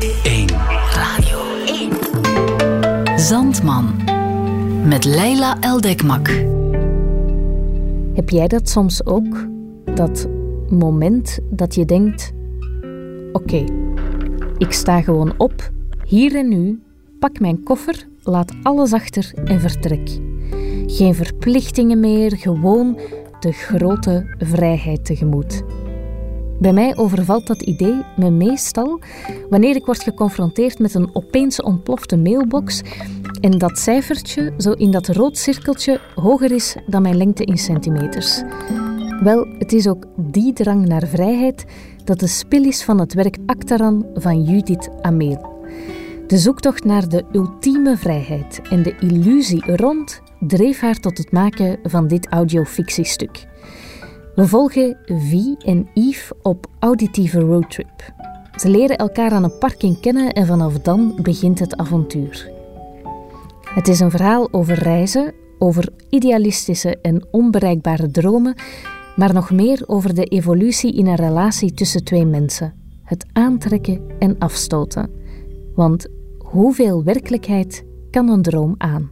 1. Radio 1. Zandman. Met Leila Eldekmak. Heb jij dat soms ook? Dat moment dat je denkt: Oké, ik sta gewoon op, hier en nu, pak mijn koffer, laat alles achter en vertrek. Geen verplichtingen meer, gewoon de grote vrijheid tegemoet. Bij mij overvalt dat idee me meestal wanneer ik word geconfronteerd met een opeens ontplofte mailbox en dat cijfertje zo in dat rood cirkeltje hoger is dan mijn lengte in centimeters. Wel, het is ook die drang naar vrijheid dat de spil is van het werk Actaran van Judith Ameel. De zoektocht naar de ultieme vrijheid en de illusie rond dreef haar tot het maken van dit audiofictiestuk. We volgen Vie en Yves op auditieve roadtrip. Ze leren elkaar aan een parking kennen en vanaf dan begint het avontuur. Het is een verhaal over reizen, over idealistische en onbereikbare dromen, maar nog meer over de evolutie in een relatie tussen twee mensen. Het aantrekken en afstoten. Want hoeveel werkelijkheid kan een droom aan?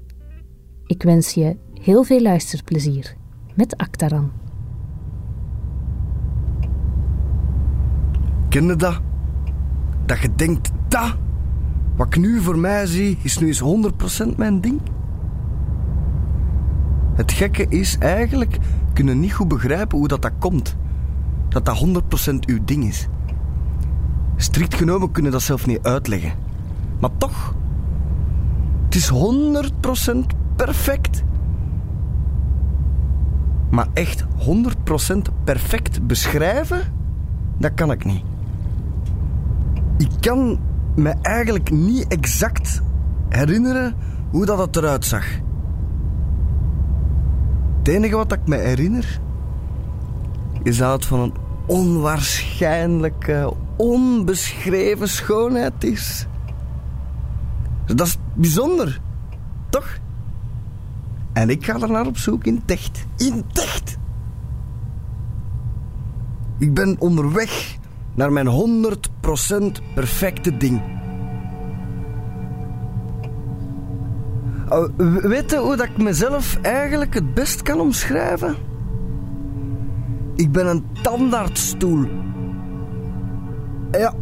Ik wens je heel veel luisterplezier met Actaran. Ken je dat? Dat je denkt, dat, wat ik nu voor mij zie, is nu eens 100% mijn ding? Het gekke is eigenlijk, kunnen niet goed begrijpen hoe dat, dat komt. Dat dat 100% uw ding is. Strikt genomen kunnen dat zelf niet uitleggen. Maar toch, het is 100% perfect. Maar echt 100% perfect beschrijven, dat kan ik niet. Ik kan me eigenlijk niet exact herinneren hoe dat eruit zag. Het enige wat ik me herinner is dat het van een onwaarschijnlijke, onbeschreven schoonheid is. Dat is bijzonder, toch? En ik ga er naar op zoek in Techt. In Techt! Ik ben onderweg naar mijn 100% perfecte ding. Uh, weet je hoe dat ik mezelf eigenlijk het best kan omschrijven? Ik ben een tandartsstoel. Ja,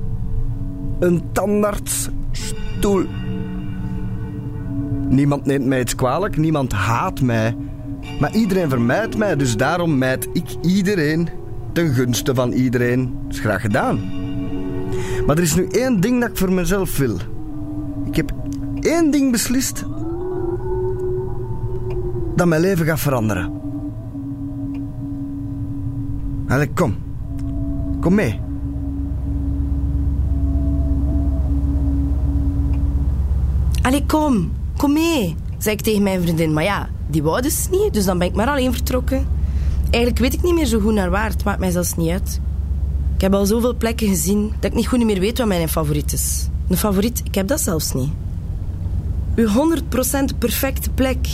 een tandartsstoel. Niemand neemt mij iets kwalijk, niemand haat mij. Maar iedereen vermijdt mij, dus daarom mijd ik iedereen ten gunste van iedereen. Dat is graag gedaan. Maar er is nu één ding dat ik voor mezelf wil. Ik heb één ding beslist dat mijn leven gaat veranderen. Allee, kom. Kom mee. Allee, kom. Kom mee, zei ik tegen mijn vriendin. Maar ja, die wou dus niet, dus dan ben ik maar alleen vertrokken. Eigenlijk weet ik niet meer zo goed naar waar. Het maakt mij zelfs niet uit. Ik heb al zoveel plekken gezien dat ik niet goed meer weet wat mijn favoriet is. Een favoriet, ik heb dat zelfs niet. Uw 100% perfecte plek.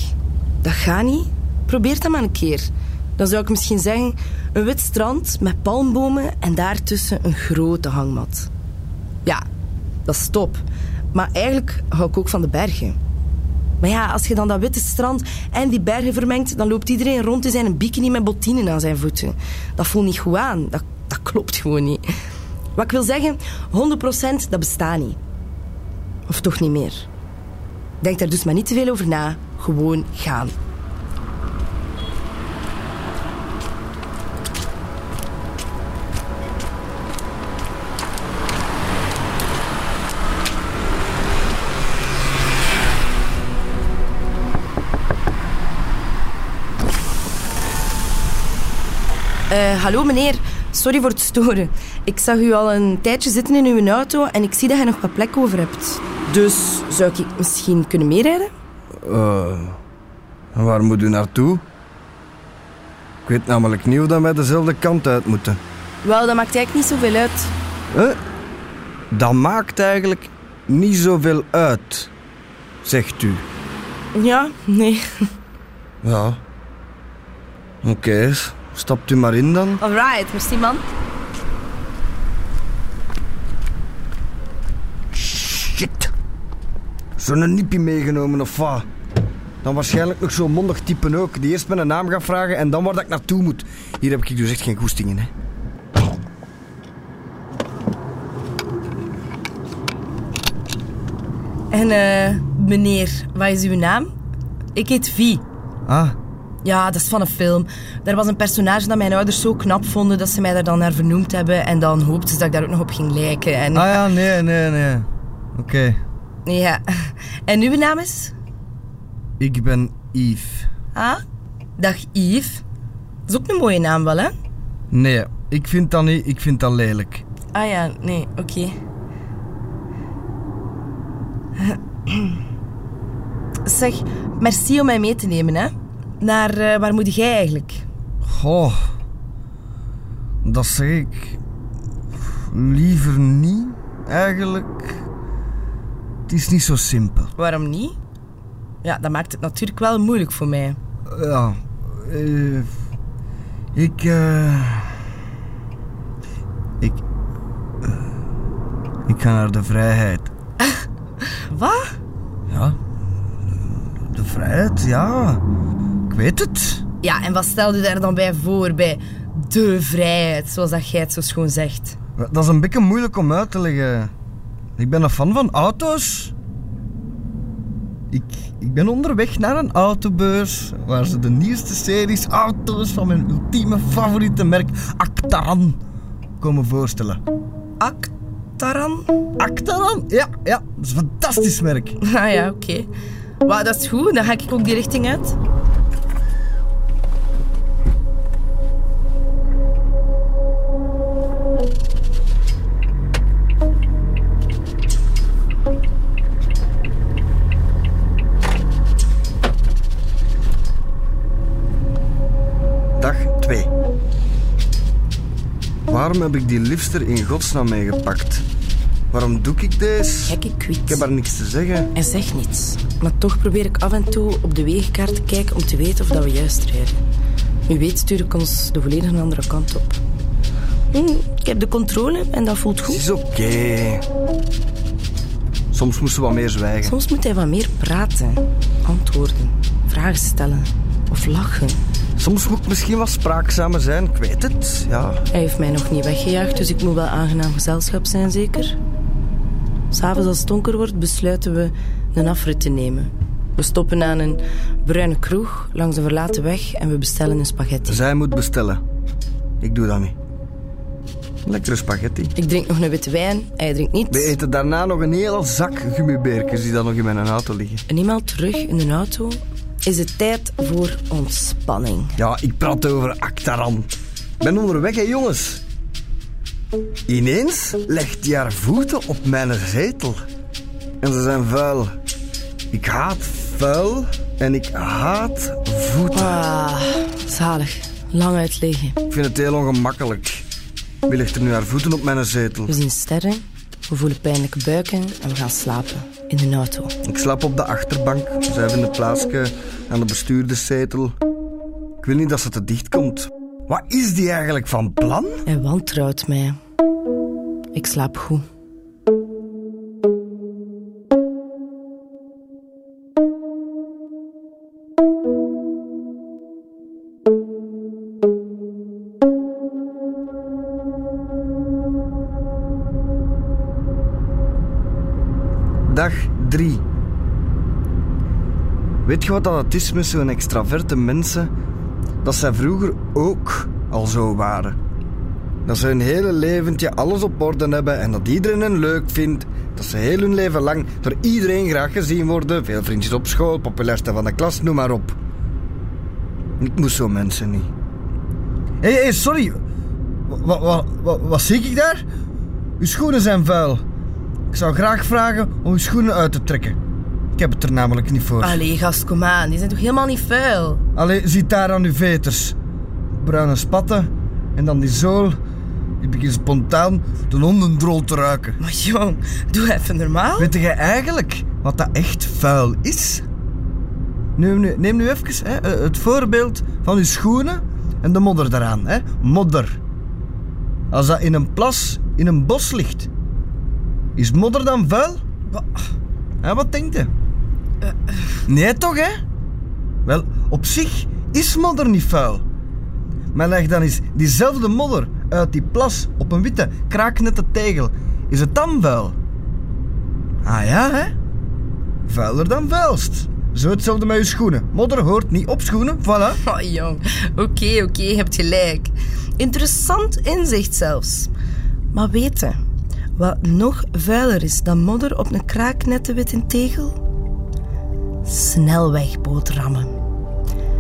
Dat gaat niet. Probeer dat maar een keer. Dan zou ik misschien zeggen: een wit strand met palmbomen en daartussen een grote hangmat. Ja, dat is top. Maar eigenlijk hou ik ook van de bergen. Maar ja, als je dan dat witte strand en die bergen vermengt, dan loopt iedereen rond in zijn bikini met bottinen aan zijn voeten. Dat voelt niet goed aan. Dat, dat klopt gewoon niet. Wat ik wil zeggen, 100% dat bestaat niet. Of toch niet meer. Denk daar dus maar niet te veel over na. Gewoon gaan. Uh, hallo meneer, sorry voor het storen. Ik zag u al een tijdje zitten in uw auto en ik zie dat je nog wat plek over hebt. Dus zou ik misschien kunnen meerijden? Uh, waar moet u naartoe? Ik weet namelijk niet hoe dat wij dezelfde kant uit moeten. Wel, dat maakt eigenlijk niet zoveel uit. Huh? Dat maakt eigenlijk niet zoveel uit, zegt u. Ja, nee. Ja. Oké, okay. Stapt u maar in dan. Alright, merci man. Zo'n nippie meegenomen of wat? Dan waarschijnlijk nog zo'n mondig type ook. Die eerst mijn naam gaat vragen en dan waar dat ik naartoe moet. Hier heb ik dus echt geen goestingen, hè. En eh, meneer, wat is uw naam? Ik heet Vi. Ah, Ja, dat is van een film. Daar was een personage dat mijn ouders zo knap vonden dat ze mij daar dan naar vernoemd hebben. En dan hoopten ze dat ik daar ook nog op ging lijken. En... ah ja, nee, nee, nee. Oké. Ja. En uw naam is? Ik ben Yves. Ah? Dag Yves. Dat is ook een mooie naam wel, hè? Nee, ik vind dat niet. Ik vind dat lelijk. Ah ja, nee, oké. Zeg, merci om mij mee te nemen, hè. Naar, eh, waar moet jij eigenlijk? Goh. Dat zeg ik... Liever niet, eigenlijk. Het is niet zo simpel. Waarom niet? Ja, dat maakt het natuurlijk wel moeilijk voor mij. Ja. eh, ik... eh, ik... ik ga naar de vrijheid. Wat? Ja. De vrijheid, ja. Weet het. Ja, en wat stelde je daar dan bij voor, bij de vrijheid, zoals dat jij het zo schoon zegt? Dat is een beetje moeilijk om uit te leggen. Ik ben een fan van auto's. Ik, ik ben onderweg naar een autobeurs waar ze de nieuwste series auto's van mijn ultieme favoriete merk Actaran komen voorstellen. Actaran? Actaran? Ja, ja, dat is een fantastisch merk. Ah ja, oké. Wauw, dat is goed. Dan ga ik ook die richting uit. Waarom heb ik die lifster in godsnaam meegepakt? Waarom doe ik deze? Gekke kwit. Ik heb haar niks te zeggen. Hij zegt niets. Maar toch probeer ik af en toe op de wegenkaart te kijken om te weten of dat we juist rijden. Wie weet stuur ik ons de volledig andere kant op. Hm, ik heb de controle en dat voelt Het goed. is oké. Soms moesten we wat meer zwijgen. Soms moet hij wat meer praten, antwoorden, vragen stellen of lachen. Soms moet ik misschien wat spraakzamer zijn, ik weet het. Ja. Hij heeft mij nog niet weggejaagd, dus ik moet wel aangenaam gezelschap zijn, zeker? S'avonds als het donker wordt, besluiten we een afrit te nemen. We stoppen aan een bruine kroeg langs een verlaten weg en we bestellen een spaghetti. Zij moet bestellen. Ik doe dat niet. Lekkere spaghetti. Ik drink nog een witte wijn, hij drinkt niet. We eten daarna nog een hele zak gummibeertjes die dan nog in mijn auto liggen. En eenmaal terug in de auto is het tijd voor ontspanning. Ja, ik praat over Actaran. Ik ben onderweg, hè jongens. Ineens legt hij haar voeten op mijn zetel. En ze zijn vuil. Ik haat vuil en ik haat voeten. Ah, zalig. Lang uitleggen. Ik vind het heel ongemakkelijk. Wie legt er nu haar voeten op mijn zetel? We zien sterren, we voelen pijnlijke buiken en we gaan slapen in de auto. Ik slaap op de achterbank. Zij vinden plaatsje aan de bestuurderszetel. Ik wil niet dat ze te dicht komt. Wat is die eigenlijk van plan? Hij wantrouwt mij. Ik slaap goed. Wat dat het is met zo'n extraverte mensen? Dat zij vroeger ook al zo waren. Dat ze hun hele leventje alles op orde hebben en dat iedereen hen leuk vindt. Dat ze heel hun leven lang door iedereen graag gezien worden. Veel vriendjes op school, populairste van de klas, noem maar op. Ik moest zo mensen niet. Hé, hey, sorry. Wat, wat, wat, wat zie ik daar? Uw schoenen zijn vuil. Ik zou graag vragen om uw schoenen uit te trekken. Ik heb het er namelijk niet voor. Allee, gast, kom aan. Die zijn toch helemaal niet vuil? Allee, ziet daar aan uw veters. Bruine spatten en dan die zool. Die begint spontaan de hondendrol te ruiken. Maar jong, doe even normaal. Weet jij eigenlijk wat dat echt vuil is? Neem nu, neem nu even hè, eh, het voorbeeld van uw schoenen en de modder daaraan. Hè? Modder. Als dat in een plas, in een bos ligt, is modder dan vuil? Wa- Hè, wat denkt je? Nee toch, hè? Wel, op zich is modder niet vuil. Maar leg dan eens diezelfde modder uit die plas op een witte, kraaknette tegel. Is het dan vuil? Ah ja, hè? Vuiler dan vuilst. Zo hetzelfde met je schoenen. Modder hoort niet op schoenen, voilà. Oh, jong. Oké, oké, je hebt gelijk. Interessant inzicht zelfs. Maar weten, wat nog vuiler is dan modder op een kraaknette witte tegel? Snelwegboterhammen.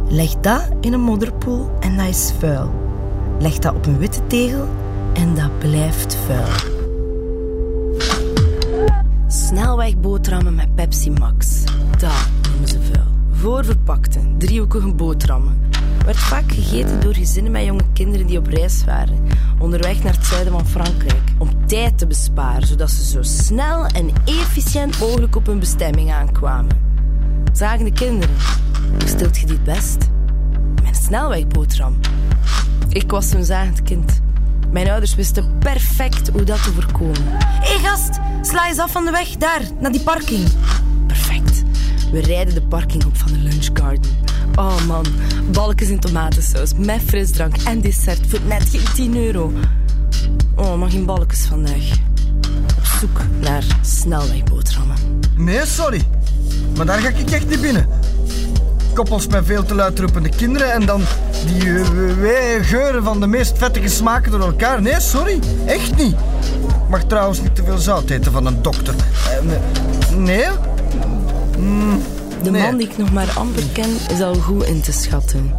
Leg dat in een modderpoel en dat is vuil. Leg dat op een witte tegel en dat blijft vuil. Snelwegboterhammen met Pepsi Max. Dat noemen ze vuil. Voorverpakte, driehoekige boterhammen. Werd vaak gegeten door gezinnen met jonge kinderen die op reis waren. Onderweg naar het zuiden van Frankrijk. Om tijd te besparen, zodat ze zo snel en efficiënt mogelijk op hun bestemming aankwamen. Zagen de kinderen. Hoe stilt je dit best? Mijn snelwegboterham. Ik was zo'n zagend kind. Mijn ouders wisten perfect hoe dat te voorkomen. Hé hey gast, sla eens af van de weg, daar, naar die parking. Perfect. We rijden de parking op van de lunchgarden. Oh man, balkjes in tomatensaus, met frisdrank en dessert voor net geen 10 euro. Oh, maar geen balkjes vandaag. Op zoek naar snelwegboterhammen. Nee, sorry. Maar daar ga ik echt niet binnen. Koppels met veel te luid roepende kinderen en dan die wee geuren van de meest vettige smaken door elkaar. Nee, sorry. Echt niet. Ik mag trouwens niet te veel zout eten van een dokter. Uh, nee? Mm, De nee. man die ik nog maar amper ken, is al goed in te schatten.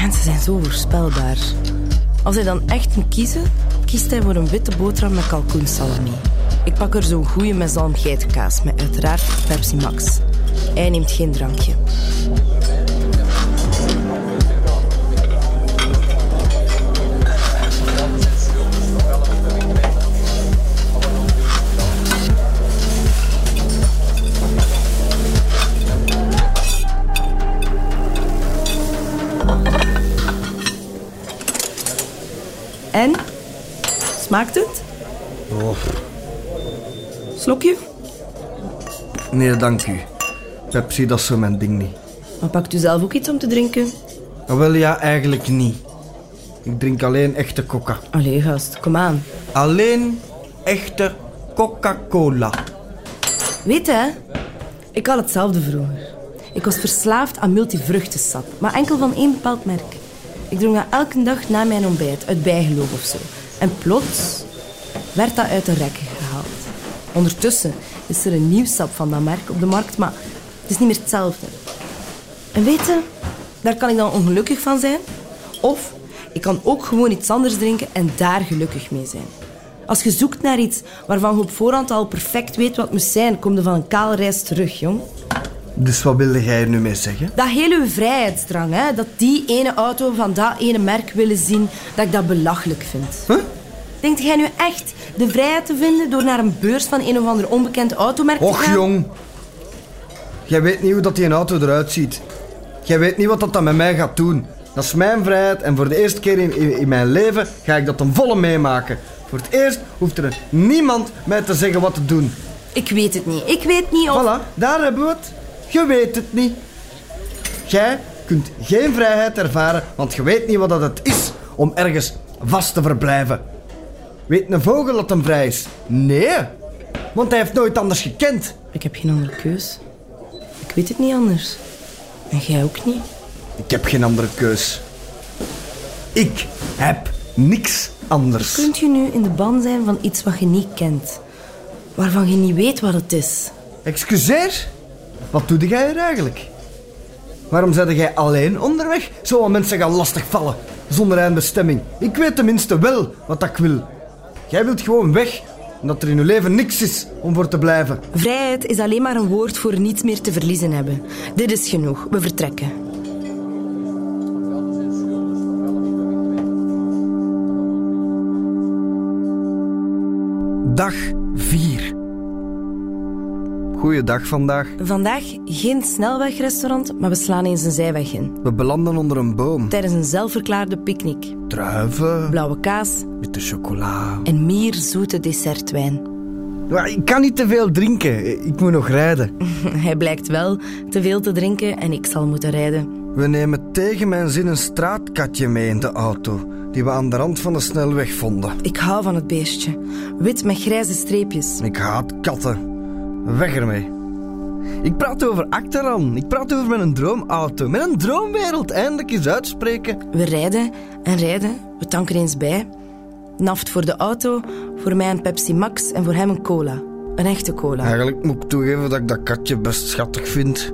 Mensen zijn zo voorspelbaar. Als hij dan echt moet kiezen, kiest hij voor een witte boterham met kalkoensalami. Ik pak er zo'n goeie met zalmgeitenkaas, met uiteraard Pepsi Max. Hij neemt geen drankje. En? Smaakt het? Oh, Slokje? nee, dank u. Pepsi, dat is zo mijn ding niet. Maar pakt u zelf ook iets om te drinken? Maar wel ja, eigenlijk niet. Ik drink alleen echte coca. Allee, gast, kom aan. Alleen echte Coca-Cola. Weet hè? ik had hetzelfde vroeger. Ik was verslaafd aan multivruchtensap, maar enkel van één bepaald merk. Ik dronk dat elke dag na mijn ontbijt, uit bijgeloof of zo. En plots werd dat uit de rekken gehaald. Ondertussen is er een nieuw sap van dat merk op de markt, maar het is niet meer hetzelfde. En weet je, daar kan ik dan ongelukkig van zijn. Of ik kan ook gewoon iets anders drinken en daar gelukkig mee zijn. Als je zoekt naar iets waarvan je op voorhand al perfect weet wat het moet zijn, kom je van een kale reis terug, jong. Dus wat wilde jij er nu mee zeggen? Dat hele vrijheidsdrang, hè, dat die ene auto van dat ene merk willen zien, dat ik dat belachelijk vind. Huh? Denkt jij nu echt de vrijheid te vinden door naar een beurs van een of ander onbekend automerk te Och gaan? jong. Jij weet niet hoe dat die een auto eruit ziet. Jij weet niet wat dat dan met mij gaat doen. Dat is mijn vrijheid en voor de eerste keer in, in, in mijn leven ga ik dat ten volle meemaken. Voor het eerst hoeft er niemand mij te zeggen wat te doen. Ik weet het niet. Ik weet niet of... Voilà, daar hebben we het. Je weet het niet. Jij kunt geen vrijheid ervaren, want je weet niet wat dat het is om ergens vast te verblijven. Weet een vogel dat hem vrij is? Nee, want hij heeft nooit anders gekend. Ik heb geen andere keus. Ik weet het niet anders. En jij ook niet. Ik heb geen andere keus. Ik heb niks anders. Kunt je nu in de ban zijn van iets wat je niet kent? Waarvan je niet weet wat het is? Excuseer? Wat doe jij hier eigenlijk? Waarom zet jij alleen onderweg? Zo mensen gaan lastigvallen, zonder eindbestemming. Ik weet tenminste wel wat ik wil. Jij wilt gewoon weg, omdat er in je leven niks is om voor te blijven. Vrijheid is alleen maar een woord voor niets meer te verliezen hebben. Dit is genoeg. We vertrekken. Dag 4. Goeiedag vandaag. Vandaag geen snelwegrestaurant, maar we slaan eens een zijweg in. We belanden onder een boom. Tijdens een zelfverklaarde picknick. Druiven, Blauwe kaas witte chocola. en meer zoete dessertwijn. Maar ik kan niet te veel drinken. Ik moet nog rijden. Hij blijkt wel te veel te drinken en ik zal moeten rijden. We nemen tegen mijn zin een straatkatje mee in de auto. Die we aan de rand van de snelweg vonden. Ik hou van het beestje. Wit met grijze streepjes. Ik haat katten. Weg ermee. Ik praat over Achteran. Ik praat over mijn droomauto. Mijn droomwereld. Eindelijk eens uitspreken. We rijden en rijden. We tanken eens bij. Naft voor de auto, voor mij een Pepsi Max en voor hem een cola. Een echte cola. Eigenlijk moet ik toegeven dat ik dat katje best schattig vind.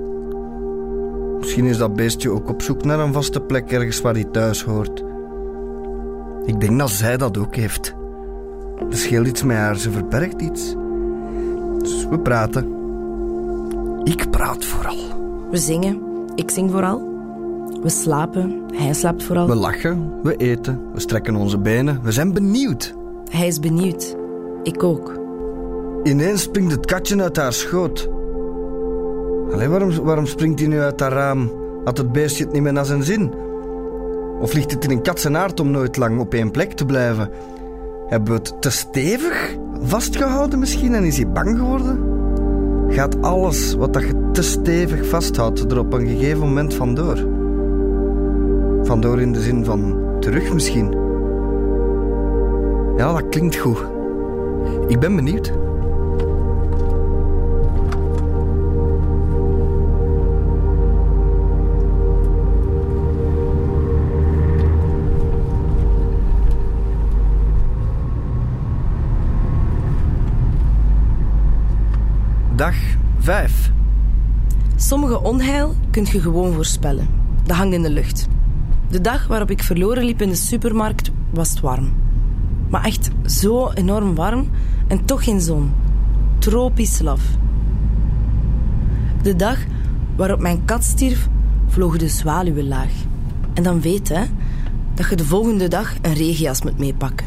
Misschien is dat beestje ook op zoek naar een vaste plek ergens waar hij thuis hoort. Ik denk dat zij dat ook heeft. Er scheelt iets met haar, ze verbergt iets. Dus we praten. Ik praat vooral. We zingen. Ik zing vooral. We slapen. Hij slaapt vooral. We lachen, we eten, we strekken onze benen. We zijn benieuwd. Hij is benieuwd. Ik ook. Ineens springt het katje uit haar schoot. Allee, waarom, waarom springt hij nu uit haar raam? Had het beestje het niet meer naar zijn zin? Of ligt het in een kat zijn aard om nooit lang op één plek te blijven? Hebben we het te stevig vastgehouden misschien en is hij bang geworden? Gaat alles wat dat je te stevig vasthoudt er op een gegeven moment vandoor? Vandoor in de zin van terug misschien? Ja, dat klinkt goed. Ik ben benieuwd. Dag 5. Sommige onheil kunt je gewoon voorspellen. Dat hangt in de lucht. De dag waarop ik verloren liep in de supermarkt was het warm. Maar echt zo enorm warm en toch geen zon. Tropisch laf. De dag waarop mijn kat stierf, vlogen de zwaluwen laag. En dan weet hè, dat je de volgende dag een regenjas moet meepakken.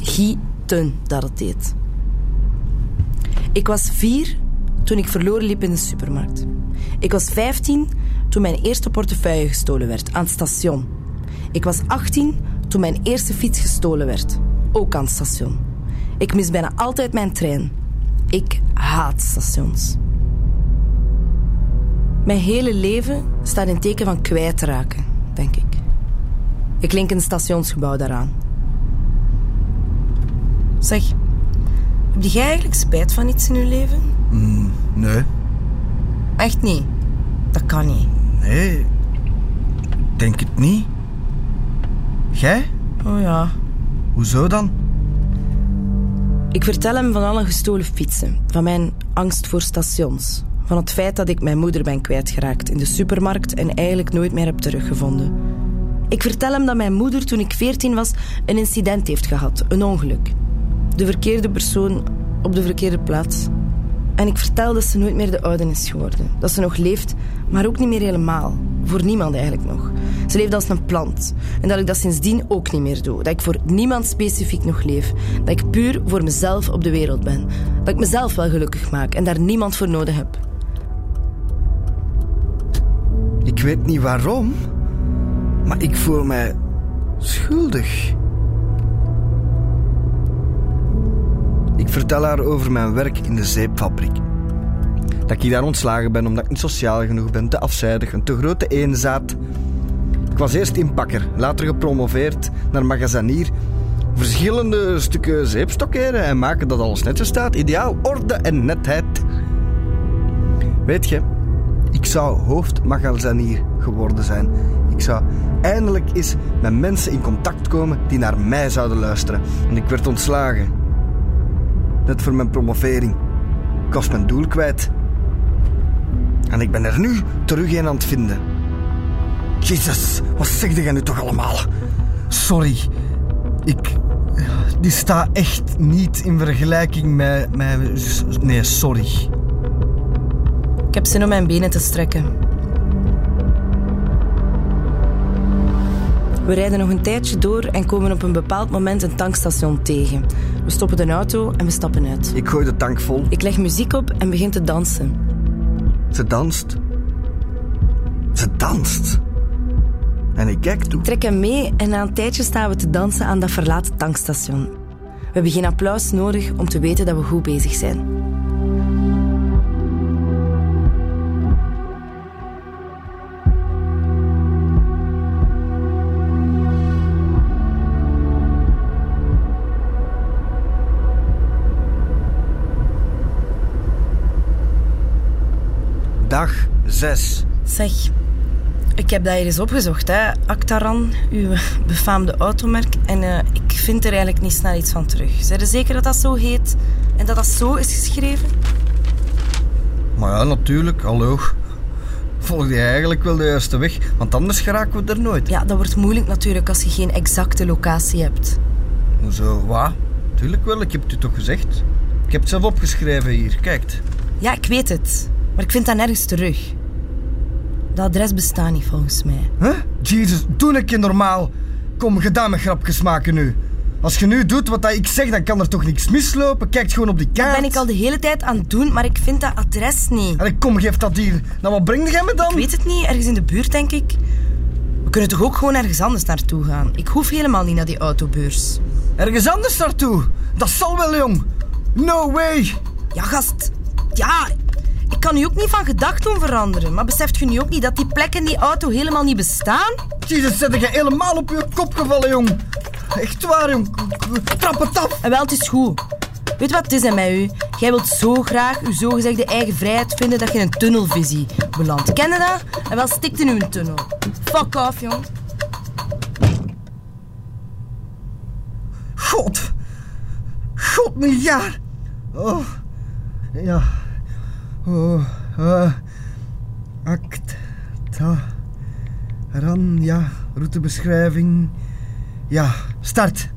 Gieten dat het deed. Ik was vier toen ik verloren liep in de supermarkt. Ik was 15 toen mijn eerste portefeuille gestolen werd aan het station. Ik was 18 toen mijn eerste fiets gestolen werd, ook aan het station. Ik mis bijna altijd mijn trein. Ik haat stations. Mijn hele leven staat in teken van kwijtraken, denk ik. Ik link een stationsgebouw daaraan. Zeg, heb jij eigenlijk spijt van iets in je leven? Mm, nee. Echt niet. Dat kan niet. Nee. Ik Denk het niet. Jij? Oh ja. Hoezo dan? Ik vertel hem van alle gestolen fietsen, van mijn angst voor stations, van het feit dat ik mijn moeder ben kwijtgeraakt in de supermarkt en eigenlijk nooit meer heb teruggevonden. Ik vertel hem dat mijn moeder toen ik 14 was een incident heeft gehad, een ongeluk. De verkeerde persoon op de verkeerde plaats. En ik vertel dat ze nooit meer de oude is geworden. Dat ze nog leeft, maar ook niet meer helemaal. Voor niemand eigenlijk nog. Ze leeft als een plant. En dat ik dat sindsdien ook niet meer doe. Dat ik voor niemand specifiek nog leef. Dat ik puur voor mezelf op de wereld ben. Dat ik mezelf wel gelukkig maak en daar niemand voor nodig heb. Ik weet niet waarom, maar ik voel mij schuldig. Ik vertel haar over mijn werk in de zeepfabriek. Dat ik daar ontslagen ben omdat ik niet sociaal genoeg ben, te afzijdig, een te grote eenzaad. Ik was eerst inpakker, later gepromoveerd naar magazinier. Verschillende stukken zeep stockeren en maken dat alles netjes staat. Ideaal, orde en netheid. Weet je, ik zou hoofdmagazinier geworden zijn. Ik zou eindelijk eens met mensen in contact komen die naar mij zouden luisteren. En ik werd ontslagen. Net voor mijn promovering. Ik was mijn doel kwijt. En ik ben er nu terug in aan het vinden. Jezus, wat zeg jij nu toch allemaal? Sorry. Ik... Die staat echt niet in vergelijking met... met nee, sorry. Ik heb zin om mijn benen te strekken. We rijden nog een tijdje door en komen op een bepaald moment een tankstation tegen. We stoppen de auto en we stappen uit. Ik gooi de tank vol. Ik leg muziek op en begin te dansen. Ze danst. Ze danst. En ik kijk toe. Ik trek hem mee en na een tijdje staan we te dansen aan dat verlaten tankstation. We hebben geen applaus nodig om te weten dat we goed bezig zijn. Dag 6. Zeg, ik heb dat hier eens opgezocht, hè. Actaran, uw befaamde automerk. En eh, ik vind er eigenlijk niet snel iets van terug. Zijn er zeker dat dat zo heet en dat dat zo is geschreven? Maar ja, natuurlijk, hallo. Volg je eigenlijk wel de juiste weg, want anders geraken we er nooit. Ja, dat wordt moeilijk natuurlijk als je geen exacte locatie hebt. Hoezo, wat? Tuurlijk wel, ik heb het u toch gezegd. Ik heb het zelf opgeschreven hier, kijk. Ja, ik weet het. Maar ik vind dat nergens terug. Dat adres bestaat niet volgens mij. Huh? Jezus, doe een keer normaal. Kom, gedaan met grapjes maken nu. Als je nu doet wat dat ik zeg, dan kan er toch niks mislopen? Kijk gewoon op die kaart. Dat ben ik al de hele tijd aan het doen, maar ik vind dat adres niet. Allee, kom, geef dat hier. Nou, wat breng jij me dan? Ik weet het niet, ergens in de buurt denk ik. We kunnen toch ook gewoon ergens anders naartoe gaan? Ik hoef helemaal niet naar die autobeurs. Ergens anders naartoe. Dat zal wel, jong. No way. Ja, gast. Ja, ik kan u ook niet van gedachten veranderen. Maar beseft u nu ook niet dat die plek in die auto helemaal niet bestaan? Jezus, zet je helemaal op je kop gevallen, jong. Echt waar, jong. Trap het af. En wel, het is goed. Weet wat het is hè, met u? Jij wilt zo graag uw zogezegde eigen vrijheid vinden dat je in een tunnelvisie belandt. Dat? En wel stikt in uw tunnel. Fuck off, jong. God. God, miljard. Oh. Ja. Oh. Uh. Act. Ta. Ran. Ja. Routebeschrijving. Ja. Start.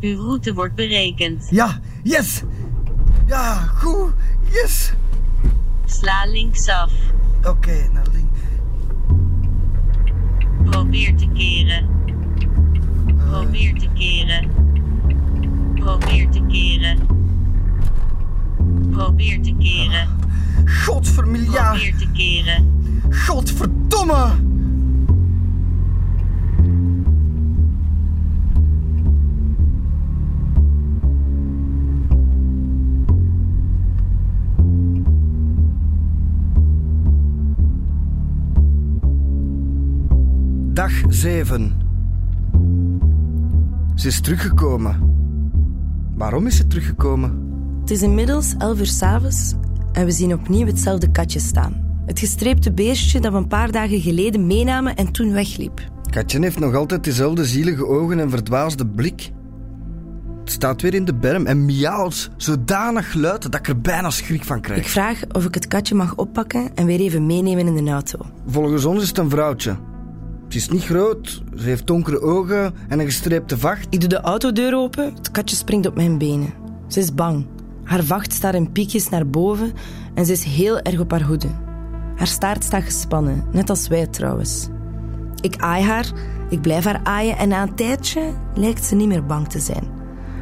Uw route wordt berekend. Ja. Yes. Ja. Goed. Yes. Sla linksaf. Oké, naar link. Probeer te keren. Probeer te keren. Probeer te keren. Probeer te keren. Godvermiljard. Probeer te keren. Godverdomme. Dag 7. Ze is teruggekomen. Waarom is ze teruggekomen? Het is inmiddels 11 uur s'avonds en we zien opnieuw hetzelfde katje staan. Het gestreepte beestje dat we een paar dagen geleden meenamen en toen wegliep. Katje heeft nog altijd dezelfde zielige ogen en verdwaasde blik. Het staat weer in de berm en miauwt zodanig luid dat ik er bijna schrik van Ik krijg. vraag of ik het katje mag oppakken en weer even meenemen in de auto. Volgens ons is het een vrouwtje. Ze is niet groot, ze heeft donkere ogen en een gestreepte vacht. Ik doe de autodeur open, het katje springt op mijn benen. Ze is bang. Haar vacht staat in piekjes naar boven en ze is heel erg op haar hoede. Haar staart staat gespannen, net als wij trouwens. Ik aai haar, ik blijf haar aaien en na een tijdje lijkt ze niet meer bang te zijn.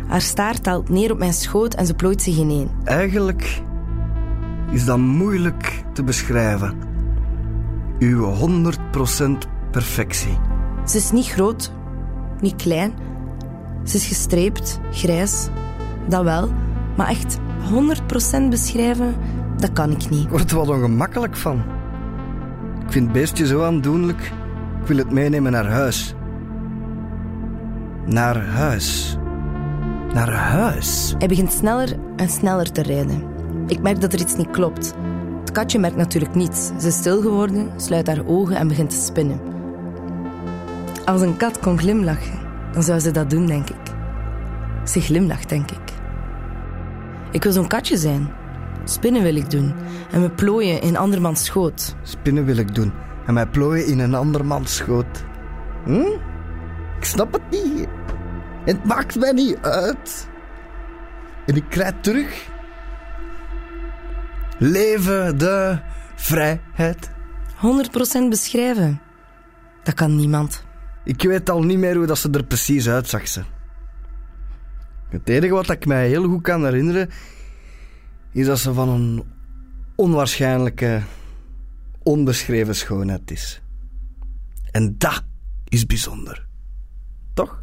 Haar staart daalt neer op mijn schoot en ze plooit zich ineen. Eigenlijk is dat moeilijk te beschrijven. Uw 100% perfectie. Ze is niet groot, niet klein. Ze is gestreept, grijs. Dat wel, maar echt 100% beschrijven, dat kan ik niet. Ik word er wat ongemakkelijk van. Ik vind het beestje zo aandoenlijk. Ik wil het meenemen naar huis. Naar huis. Naar huis. Hij begint sneller en sneller te rijden. Ik merk dat er iets niet klopt. Het katje merkt natuurlijk niets. Ze is stil geworden, sluit haar ogen en begint te spinnen. Als een kat kon glimlachen, dan zou ze dat doen, denk ik. Ze glimlacht, denk ik. Ik wil zo'n katje zijn. Spinnen wil ik doen en me plooien in andermans schoot. Spinnen wil ik doen en mij plooien in een andermans schoot. Hm? Ik snap het niet. Het maakt mij niet uit. En ik krijg terug. Leven de vrijheid. 100% beschrijven. Dat kan niemand. Ik weet al niet meer hoe dat ze er precies uitzag. Ze. Het enige wat ik mij heel goed kan herinneren, is dat ze van een onwaarschijnlijke, onbeschreven schoonheid is. En dat is bijzonder. Toch?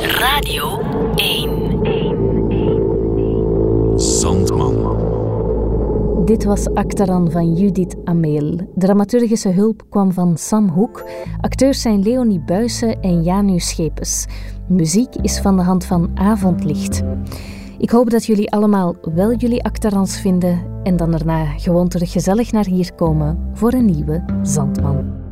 Radio 1. Dit was Actaran van Judith Ameel. Dramaturgische hulp kwam van Sam Hoek. Acteurs zijn Leonie Buijsen en Janu Schepes. Muziek is van de hand van Avondlicht. Ik hoop dat jullie allemaal wel jullie Actarans vinden en dan daarna gewoon terug gezellig naar hier komen voor een nieuwe Zandman.